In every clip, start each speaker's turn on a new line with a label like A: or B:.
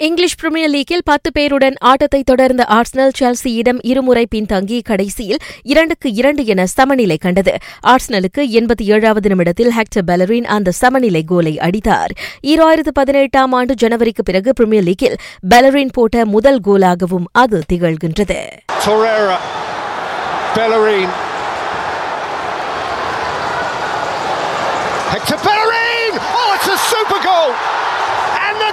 A: English premier லீக்கில் பத்து பேருடன் ஆட்டத்தை தொடர்ந்த ஆர்ஸ்னல் செல்சியிடம் இருமுறை பின்தங்கி கடைசியில் இரண்டுக்கு இரண்டு என சமநிலை கண்டது ஆர்ஸ்னலுக்கு எண்பத்தி ஏழாவது நிமிடத்தில் ஹெக்டர் பெலரின் அந்த சமநிலை கோலை அடித்தார் ஈராயிரத்து பதினெட்டாம் ஆண்டு ஜனவரிக்கு பிறகு பிரீமியர் லீக்கில் பெலரின் போட்ட முதல் கோலாகவும் அது திகழ்கின்றது
B: Hector Bellerin! Oh, it's a super goal! And the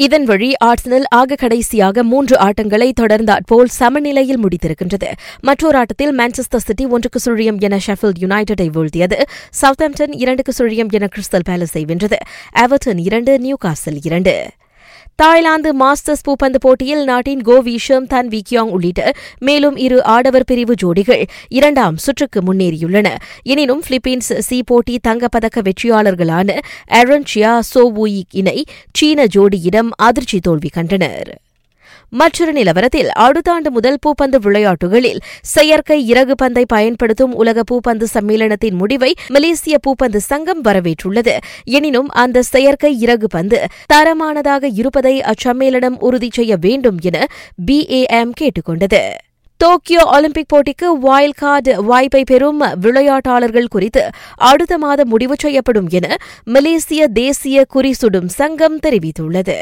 A: இதன் வழி ஆர்சனல் ஆக கடைசியாக மூன்று ஆட்டங்களை தொடர்ந்தாற்போல் சமநிலையில் முடித்திருக்கின்றது. மற்றொரு ஆட்டத்தில் மான்செஸ்டர் சிட்டி ஒன்றுக்கு சுழியம் என ஷெஃபில்ட் யுனைடெடை வீழ்த்தியது. சவுத்தாம்ப்டன் இரண்டுக்கு சுழியம் என கிறிஸ்டல் பேலஸை வென்றது. எவர்டன் இரண்டு நியூ காசல் இரண்டு. தாய்லாந்து மாஸ்டர்ஸ் பூப்பந்து போட்டியில் நாட்டின் கோ விஷம் தன் விக்யாங் உள்ளிட்ட மேலும் இரு ஆடவர் பிரிவு ஜோடிகள் இரண்டாம் சுற்றுக்கு முன்னேறியுள்ளன. எனினும் பிலிப்பீன்ஸ் சி போட்டி தங்கப்பதக்க வெற்றியாளர்களான ஆரன் சியா சோவூயிக் இணை சீன ஜோடியிடம் அதிர்ச்சி தோல்வி கண்டனர். மற்றொரு நிலவரத்தில் அடுத்த ஆண்டு முதல் பூப்பந்து விளையாட்டுகளில் செயற்கை இறகு பந்தை பயன்படுத்தும் உலக பூப்பந்து சம்மேளனத்தின் முடிவை மலேசிய பூப்பந்து சங்கம் வரவேற்றுள்ளது. எனினும் அந்த செயற்கை இறகு பந்து தரமானதாக இருப்பதை அச்சம்மேளனம் உறுதி செய்ய வேண்டும் என பிஏஎம் கேட்டுக்கொண்டது. டோக்கியோ ஒலிம்பிக் போட்டிக்கு வைல்ட் கார்டு வாய்ப்பை பெறும் விளையாட்டாளர்கள் குறித்து அடுத்த மாதம் முடிவு செய்யப்படும் என மலேசிய தேசிய குறிசுடும் சங்கம் தெரிவித்துள்ளது.